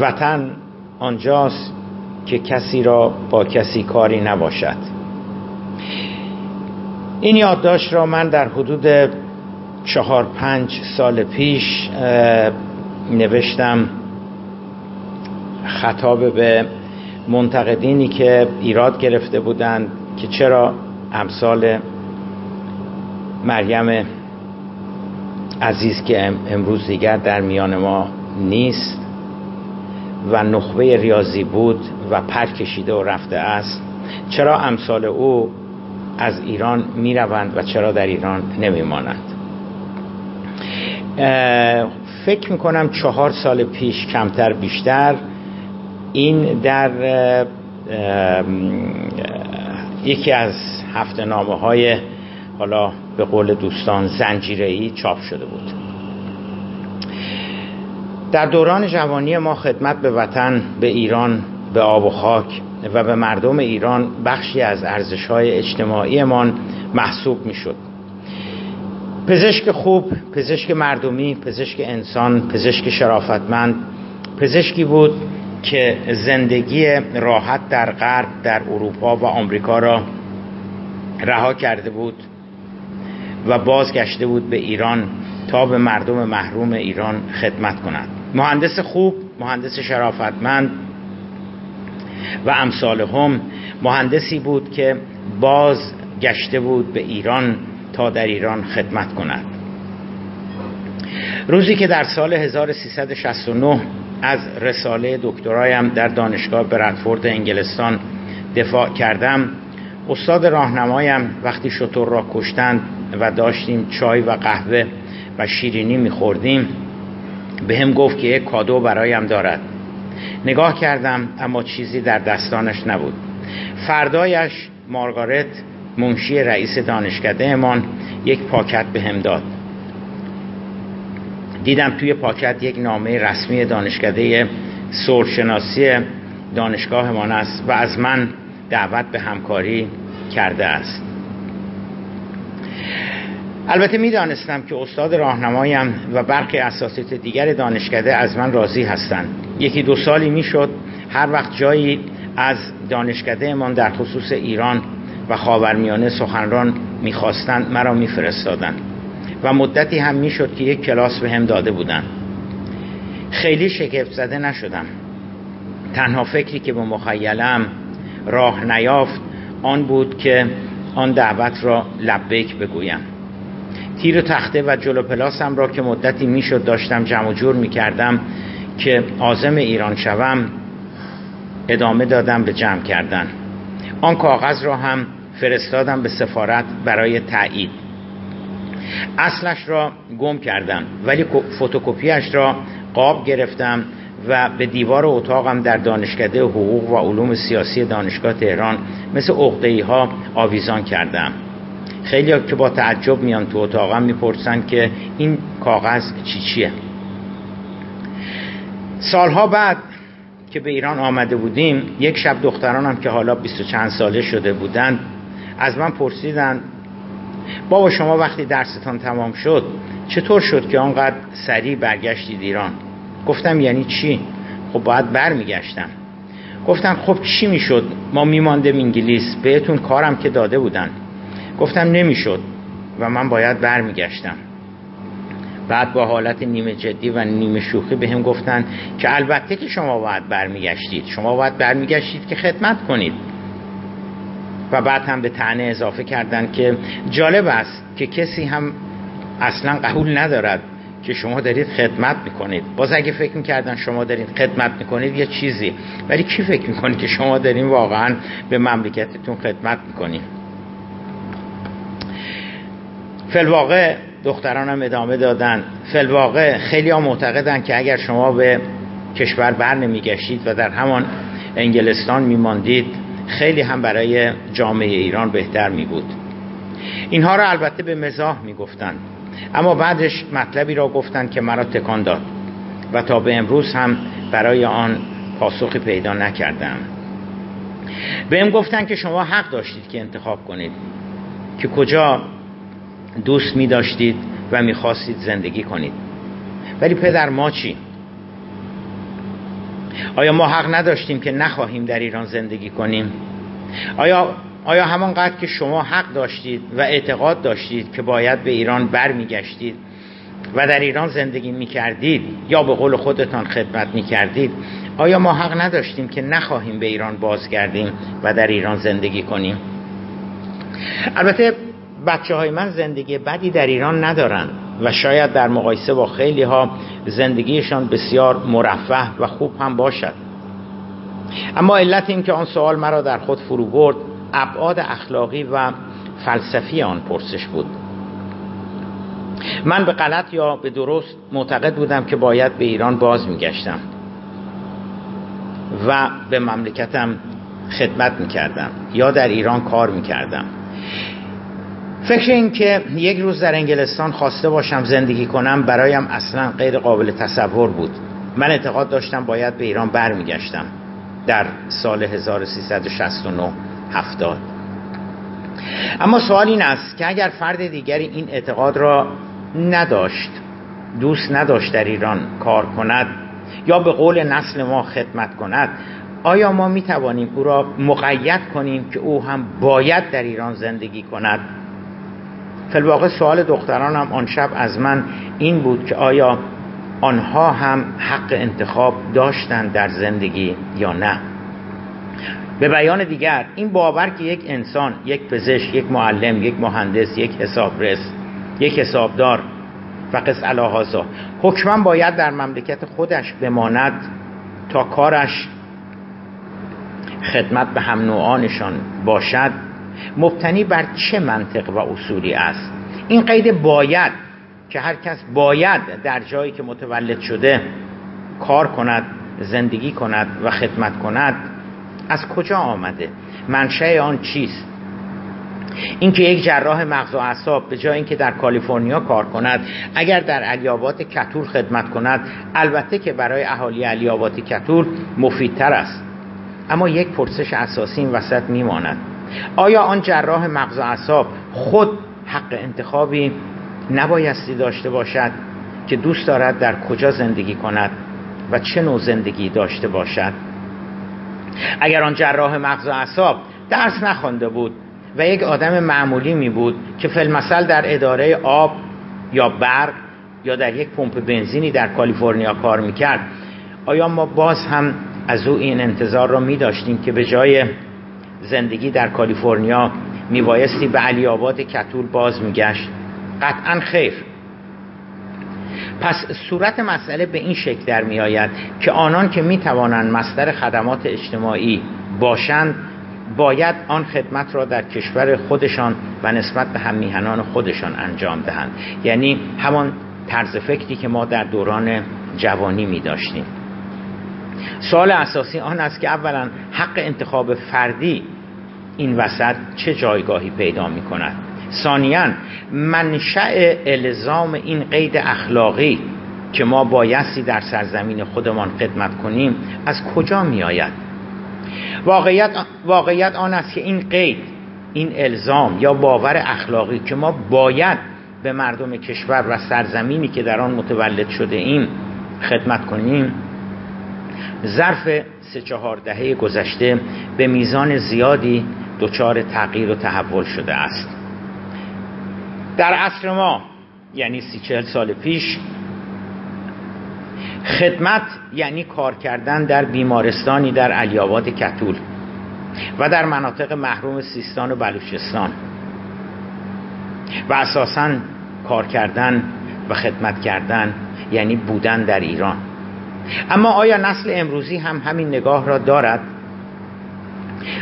وطن آنجاست که کسی را با کسی کاری نباشد. این یادداشت را من در حدود چهار پنج سال پیش نوشتم. خطاب به منتقدینی که ایراد گرفته بودند که چرا امثال مریم عزیز که امروز دیگر در میان ما نیست. و نخبه ریاضی بود و پر کشیده و رفته است. چرا امثال او از ایران می‌روند و چرا در ایران نمیمانند؟ فکر می‌کنم چهار سال پیش کمتر بیشتر این در یکی از هفته نامه های حالا به قول دوستان زنجیره چاپ شده بود. در دوران جوانی ما خدمت به وطن به ایران به آب و خاک و به مردم ایران بخشی از ارزش های اجتماعیمان محسوب می شد پزشک خوب پزشک مردمی پزشک انسان پزشک شرافتمند پزشکی بود که زندگی راحت در غرب در اروپا و آمریکا را رها کرده بود و بازگشته بود به ایران تا به مردم محروم ایران خدمت کند. مهندس خوب مهندس شرافتمند و امثال هم مهندسی بود که باز گشته بود به ایران تا در ایران خدمت کند. روزی که در سال 1369 از رساله دکترایم در دانشگاه برادفورد انگلستان دفاع کردم استاد راهنمایم وقتی شطور را کشتند و داشتیم چای و قهوه و شیرینی میخوردیم. به هم گفت که یک کادو برایم دارد. نگاه کردم اما چیزی در دستانش نبود. فردایش مارگارت منشی رئیس دانشکده امان یک پاکت به هم داد. دیدم توی پاکت یک نامه رسمی دانشکده سرشناسی دانشگاهمان است و از من دعوت به همکاری کرده است. البته می‌دانستم که استاد راهنمایم و برخی اساتید دیگر دانشکده از من راضی هستند. یکی دو سالی می‌شد هر وقت جایی از دانشکده من در خصوص ایران و خاورمیانه سخنران می‌خواستند مرا میفرستادند و مدتی هم می‌شد که یک کلاس به هم داده بودند. خیلی شگفت زده نشدم. تنها فکری که به مخیلم راه نیافت آن بود که آن دعوت را لبیک بگویم. تیر تخته و جلو پلاسم را که مدتی می‌شد داشتم جمع جور می‌کردم که آزم ایران شوم ادامه دادم به جمع کردن. آن کاغذ را هم فرستادم به سفارت برای تایید اصلش را گم کردم ولی فتوکپیش را قاب گرفتم و به دیوار اتاقم در دانشکده حقوق و علوم سیاسی دانشگاه تهران مثل اقدهی ها آویزان کردم. خیلی ها که با تعجب میان تو اتاقم می‌پرسن که این کاغذ چی چیه. سالها بعد که به ایران آمده بودیم یک شب دخترانم که حالا بیست و چند ساله شده بودند از من پرسیدن بابا شما وقتی درستان تمام شد چطور شد که آنقدر سریع برگشتید ایران؟ گفتم یعنی چی؟ خب باید برمیگشتم. گفتن خب چی می‌شد؟ ما میماندیم انگلیس بهتون کارم که داده بودن. گفتم نمی‌شد و من باید برمیگشتم. بعد با حالت نیمه جدی و نیمه شوخی به هم گفتن که البته که شما باید برمیگشتید. شما باید برمیگشتید که خدمت کنید. و بعد هم به تنه اضافه کردن که جالب است که کسی هم اصلا قبول ندارد که شما دارید خدمت می‌کنید. باز اگه فکر می‌کردن شما دارید خدمت می‌کنید یه چیزی. ولی کی فکر می‌کنید که شما دارین واقعا به مملکتتون خدمت می‌کنید؟ فلواقع دخترانم ادامه دادن. فلواقع خیلی ها معتقدن که اگر شما به کشور بر نمیگشتید و در همان انگلستان میماندید خیلی هم برای جامعه ایران بهتر می بود اینها را البته به مزاح می گفتن. اما بعدش مطلبی را گفتند که مرا تکان داد و تا به امروز هم برای آن پاسخی پیدا نکردم. بهم گفتن که شما حق داشتید که انتخاب کنید. که کجا دوست می داشتید و می خواستید زندگی کنید. ولی پدر ما چی؟ آیا ما حق نداشتیم که نخواهیم در ایران زندگی کنیم؟ آیا آیا همانقدر که شما حق داشتید و اعتقاد داشتید که باید به ایران برمیگشتید و در ایران زندگی می‌کردید یا به قول خودتان خدمت می‌کردید آیا ما حق نداشتیم که نخواهیم به ایران بازگردیم و در ایران زندگی کنیم؟ البته بچه های من زندگی بدی در ایران ندارن و شاید در مقایسه با خیلی ها زندگیشان بسیار مرفه و خوب هم باشد. اما علت این که آن سوال مرا در خود فرو برد ابعاد اخلاقی و فلسفی آن پرسش بود. من به غلط یا به درست معتقد بودم که باید به ایران باز میگشتم و به مملکتم خدمت می‌کردم یا در ایران کار می‌کردم. فکر این که یک روز در انگلستان خواسته باشم زندگی کنم برایم اصلا غیر قابل تصور بود. من اعتقاد داشتم باید به ایران برمیگشتم در سال 1369 70 اما سوال این است که اگر فرد دیگری این اعتقاد را نداشت دوست نداشت در ایران کار کند یا به قول نسل ما خدمت کند آیا ما می توانیم او را مقید کنیم که او هم باید در ایران زندگی کند؟ فلواقع سوال دخترانم آن شب از من این بود که آیا آنها هم حق انتخاب داشتند در زندگی یا نه. به بیان دیگر این باور که یک انسان یک پزشک یک معلم یک مهندس یک حسابرس یک حسابدار و قص الهازا حکما باید در مملکت خودش بماند تا کارش خدمت به هم نوعانشان باشد. مبتنی بر چه منطق و اصولی است؟ این قید باید که هر کس باید در جایی که متولد شده کار کند زندگی کند و خدمت کند از کجا آمده؟ منشه آن چیست؟ اینکه یک جراح مغز و اعصاب به جای اینکه در کالیفرنیا کار کند اگر در علیابات کتور خدمت کند البته که برای اهالی علیابات کتور مفیدتر است. اما یک پرسش اساسی این وسط میماند. آیا آن جراح مغز و اعصاب خود حق انتخابی نبایستی داشته باشد که دوست دارد در کجا زندگی کند و چه نوع زندگی داشته باشد؟ اگر آن جراح مغز و اعصاب درس نخوانده بود و یک آدم معمولی می بود که فلمسل در اداره آب یا برق یا در یک پمپ بنزینی در کالیفرنیا کار می‌کرد آیا ما باز هم از او این انتظار را می داشتیم که به جای زندگی در کالیفرنیا میبایستی به علی آباد کتول باز میگشت. قطعا خیر. پس صورت مسئله به این شکل در می آید که آنان که می توانند مصدر خدمات اجتماعی باشند باید آن خدمت را در کشور خودشان و نسبت به هم میهنان خودشان انجام دهند. یعنی همان طرز فکری که ما در دوران جوانی می داشتیم سوال اساسی آن است که اولا حق انتخاب فردی این وسط چه جایگاهی پیدا می کند ثانیا منشأ الزام این قید اخلاقی که ما بایستی در سرزمین خودمان خدمت کنیم از کجا می آید واقعیت, واقعیت آن است که این قید این الزام یا باور اخلاقی که ما باید به مردم کشور و سرزمینی که در آن متولد شده ایم خدمت کنیم ظرف سه چهار دهه گذشته به میزان زیادی دچار تغییر و تحول شده است. در عصر ما یعنی سی چهل سال پیش خدمت یعنی کار کردن در بیمارستانی در علیاباد کتول و در مناطق محروم سیستان و بلوچستان و اساسا کار کردن و خدمت کردن یعنی بودن در ایران. اما آیا نسل امروزی هم همین نگاه را دارد؟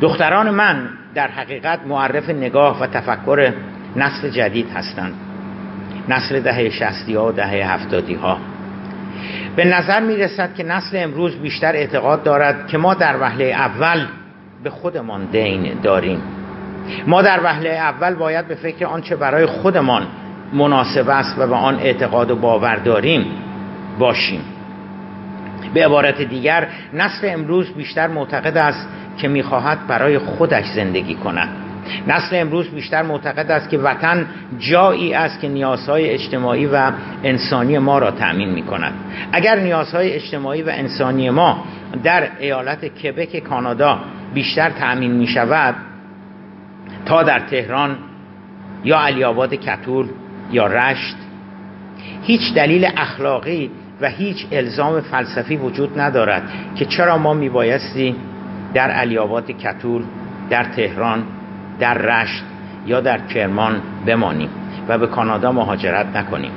دختران من در حقیقت معرف نگاه و تفکر نسل جدید هستند. نسل دهه شستی ها و دهه هفتادی ها به نظر می رسد که نسل امروز بیشتر اعتقاد دارد که ما در وهله اول به خودمان دین داریم. ما در وهله اول باید به فکر آنچه برای خودمان مناسب است و به آن اعتقاد و باور داریم باشیم. به عبارت دیگر نسل امروز بیشتر معتقد است که می‌خواهد برای خودش زندگی کند. نسل امروز بیشتر معتقد است که وطن جایی است که نیازهای اجتماعی و انسانی ما را تأمین می کند اگر نیازهای اجتماعی و انسانی ما در ایالت کبک کانادا بیشتر تأمین می شود تا در تهران یا علیاباد کتول یا رشت هیچ دلیل اخلاقی و هیچ الزام فلسفی وجود ندارد که چرا ما میبایستی در علیاباد کتول در تهران در رشت یا در کرمان بمانیم و به کانادا مهاجرت نکنیم.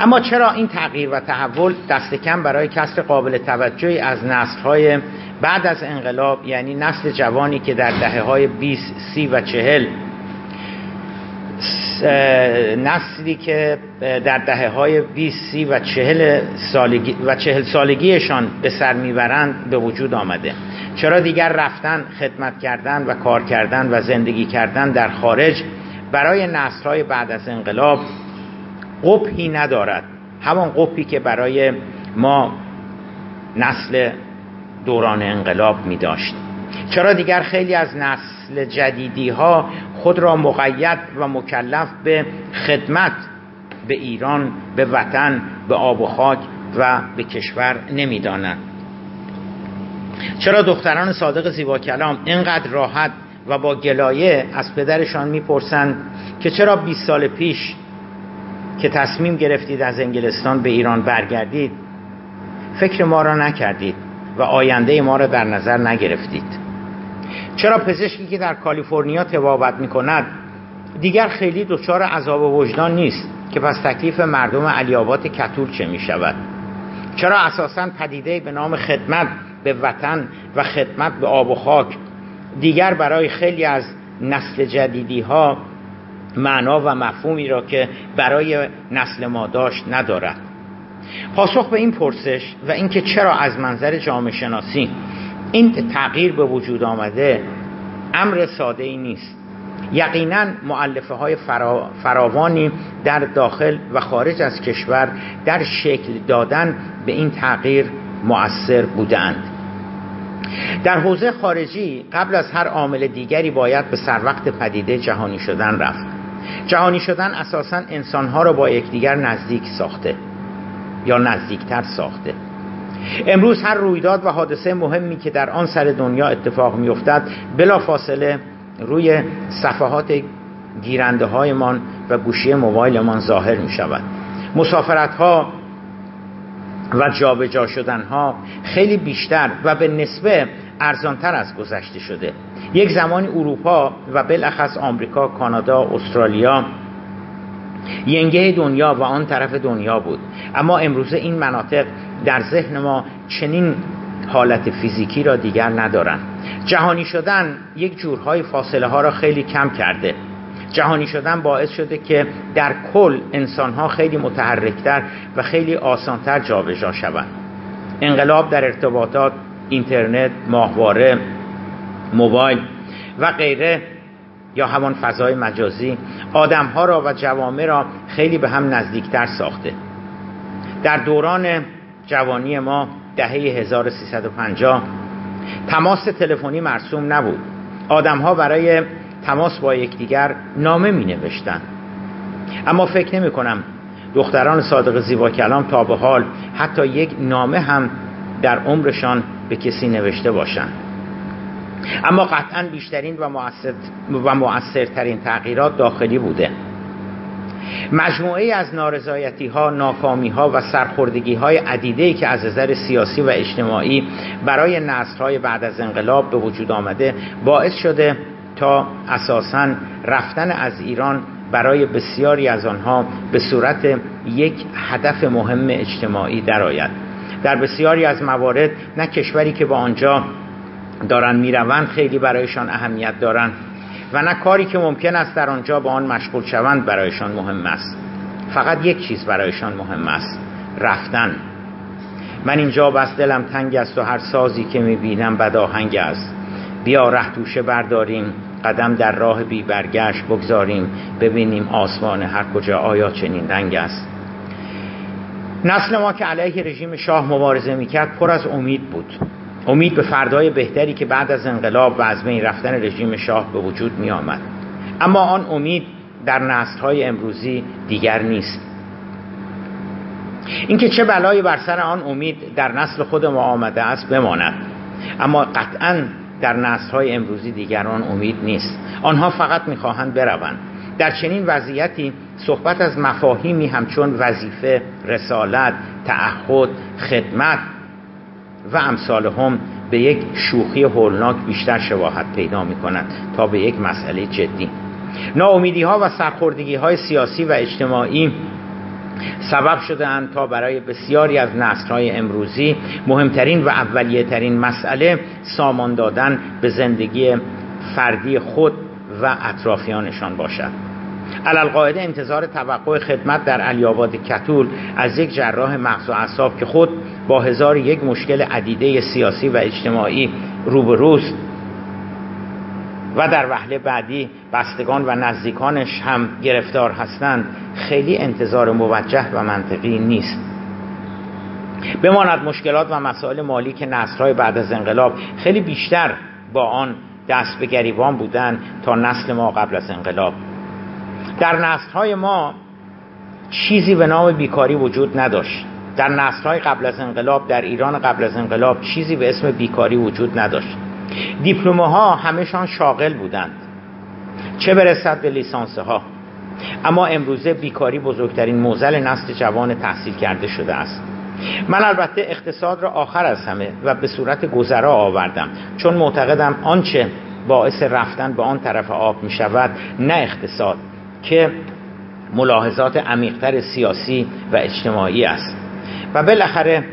اما چرا این تغییر و تحول دست کم برای کسر قابل توجهی از نسل‌های بعد از انقلاب یعنی نسل جوانی که در دهه های 20 30 و 40 نسلی که در دهه های 20 30 و 40 سالگی و 40 سالگیشان به سر می‌برند به وجود آمده. چرا دیگر رفتن خدمت کردن و کار کردن و زندگی کردن در خارج برای نسل‌های بعد از انقلاب قبحی ندارد؟ همان قبحی که برای ما نسل دوران انقلاب می داشت چرا دیگر خیلی از نسل جدیدی ها خود را مقید و مکلف به خدمت به ایران به وطن به آب و خاک و به کشور نمی‌دانند. چرا دختران صادق زیبا کلام اینقدر راحت و با گلایه از پدرشان می‌پرسند که چرا 20 سال پیش که تصمیم گرفتید از انگلستان به ایران برگردید؟ فکر ما را نکردید. و آینده ما را در نظر نگرفتید. چرا پزشکی که در کالیفرنیا تبابت می کند دیگر خیلی دچار عذاب وجدان نیست که پس تکلیف مردم علیابات کتول چه می شود چرا اساسا پدیده به نام خدمت به وطن و خدمت به آب و خاک دیگر برای خیلی از نسل جدیدی ها معنا و مفهومی را که برای نسل ما داشت ندارد؟ پاسخ به این پرسش و اینکه چرا از منظر جامعه شناسی این تغییر به وجود آمده امر ساده ای نیست. یقینا معلفه های فراوانی در داخل و خارج از کشور در شکل دادن به این تغییر مؤثر بودند در حوزه خارجی قبل از هر عامل دیگری باید به سر وقت پدیده جهانی شدن رفت. جهانی شدن اساسا انسانها را با یکدیگر نزدیک ساخته. یا نزدیکتر ساخته. امروز هر رویداد و حادثه مهمی که در آن سر دنیا اتفاق میافتد بلا فاصله روی صفحات گیرنده هایمان و گوشی موبایلمان ظاهر می شود مسافرت ها و جابجا شدن ها خیلی بیشتر و به نسبه ارزانتر از گذشته شده. یک زمانی اروپا و بالاخص آمریکا کانادا استرالیا ینگه دنیا و آن طرف دنیا بود. اما امروزه این مناطق در ذهن ما چنین حالت فیزیکی را دیگر ندارند جهانی شدن یک جورهای فاصله ها را خیلی کم کرده. جهانی شدن باعث شده که در کل انسان ها خیلی متحرکتر و خیلی آسانتر جابجا شوند. انقلاب در ارتباطات اینترنت ماهواره موبایل و غیره یا همان فضای مجازی آدمها را و جوامع را خیلی به هم نزدیکتر ساخته. در دوران جوانی ما دهه 1350 تماس تلفنی مرسوم نبود. آدمها برای تماس با یکدیگر نامه می نوشتن اما فکر نمی کنم دختران صادق زیبا کلام تا به حال حتی یک نامه هم در عمرشان به کسی نوشته باشند. اما قطعا بیشترین و, و مؤثرترین تغییرات داخلی بوده. مجموعه از نارضایتی ها ناکامی ها و سرخوردگی های عدیده که از نظر سیاسی و اجتماعی برای نسل های بعد از انقلاب به وجود آمده باعث شده تا اساسا رفتن از ایران برای بسیاری از آنها به صورت یک هدف مهم اجتماعی درآید. در بسیاری از موارد نه کشوری که با آنجا دارن می‌روند خیلی برایشان اهمیت دارند و نه کاری که ممکن است در آنجا با آن مشغول شوند برایشان مهم است. فقط یک چیز برایشان مهم است رفتن. من اینجا بس دلم تنگ است و هر سازی که می‌بینم بداهنگ است. بیا ره توشه برداریم قدم در راه بی برگشت بگذاریم ببینیم آسمان هر کجا آیا چنین رنگ است. نسل ما که علیه رژیم شاه مبارزه می‌کرد پر از امید بود. امید به فردای بهتری که بعد از انقلاب و از بین رفتن رژیم شاه به وجود می آمد اما آن امید در های امروزی دیگر نیست. اینکه چه بلایی بر سر آن امید در نسل خود ما آمده است بماند. اما قطعا در نسل های امروزی دیگران امید نیست. آنها فقط می‌خواهند بروند. در چنین وضعیتی صحبت از مفاهیمی همچون وظیفه رسالت تعهد خدمت و امثال هم به یک شوخی هولناک بیشتر شباهت پیدا می کند تا به یک مسئله جدی. ناامیدی ها و سرخوردگی های سیاسی و اجتماعی سبب شده تا برای بسیاری از نسل های امروزی مهمترین و اولیه ترین مسئله سامان دادن به زندگی فردی خود و اطرافیانشان باشد. علالقاعده انتظار توقع خدمت در علیاباد کتول از یک جراح مغز و اعصاب که خود با هزار یک مشکل عدیده سیاسی و اجتماعی روبروست و در وهله بعدی بستگان و نزدیکانش هم گرفتار هستند خیلی انتظار موجه و منطقی نیست. بماند مشکلات و مسائل مالی که نسلهای بعد از انقلاب خیلی بیشتر با آن دست به گریبان بودن تا نسل ما قبل از انقلاب. در نسلهای ما چیزی به نام بیکاری وجود نداشت. در نسلهای قبل از انقلاب در ایران قبل از انقلاب چیزی به اسم بیکاری وجود نداشت. دیپلومه ها همشان شاغل بودند. چه برسد به لیسانس ها اما امروزه بیکاری بزرگترین موزل نسل جوان تحصیل کرده شده است. من البته اقتصاد را آخر از همه و به صورت گذرا آوردم چون معتقدم آنچه باعث رفتن به آن طرف آب می شود نه اقتصاد. که ملاحظات عمیقتر سیاسی و اجتماعی است. و بالاخره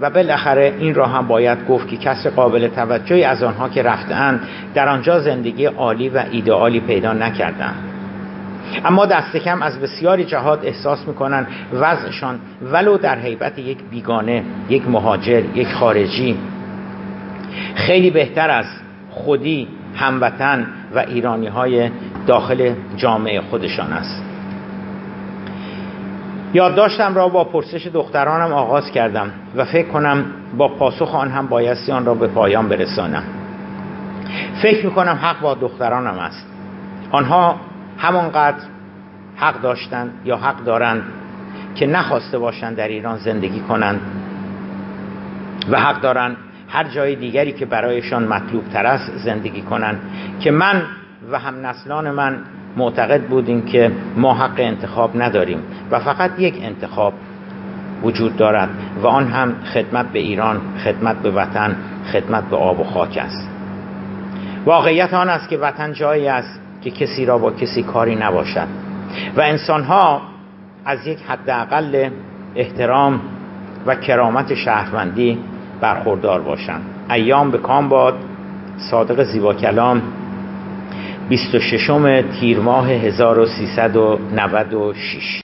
و بالاخره این را هم باید گفت که کسر قابل توجهی از آنها که رفتند در آنجا زندگی عالی و ایدئالی پیدا نکردند. اما دست کم از بسیاری جهات احساس می‌کنن وضعشان ولو در حیبت یک بیگانه یک مهاجر یک خارجی. خیلی بهتر از خودی هموطن و ایرانی های داخل جامعه خودشان است. یادداشتم را با پرسش دخترانم آغاز کردم و فکر کنم با پاسخ آن هم بایستی آن را به پایان برسانم. فکر می‌کنم حق با دخترانم است. آنها همانقدر حق داشتند یا حق دارند که نخواسته باشند در ایران زندگی کنند و حق دارند هر جای دیگری که برایشان مطلوب تر است زندگی کنند که من و هم نسلان من معتقد بودیم که ما حق انتخاب نداریم و فقط یک انتخاب وجود دارد و آن هم خدمت به ایران خدمت به وطن خدمت به آب و خاک است. واقعیت آن است که وطن جایی است که کسی را با کسی کاری نباشد و انسانها از یک حداقل احترام و کرامت شهروندی برخوردار باشند. ایام به کام باد صادق زیبا کلام 26 تیر ماه 1396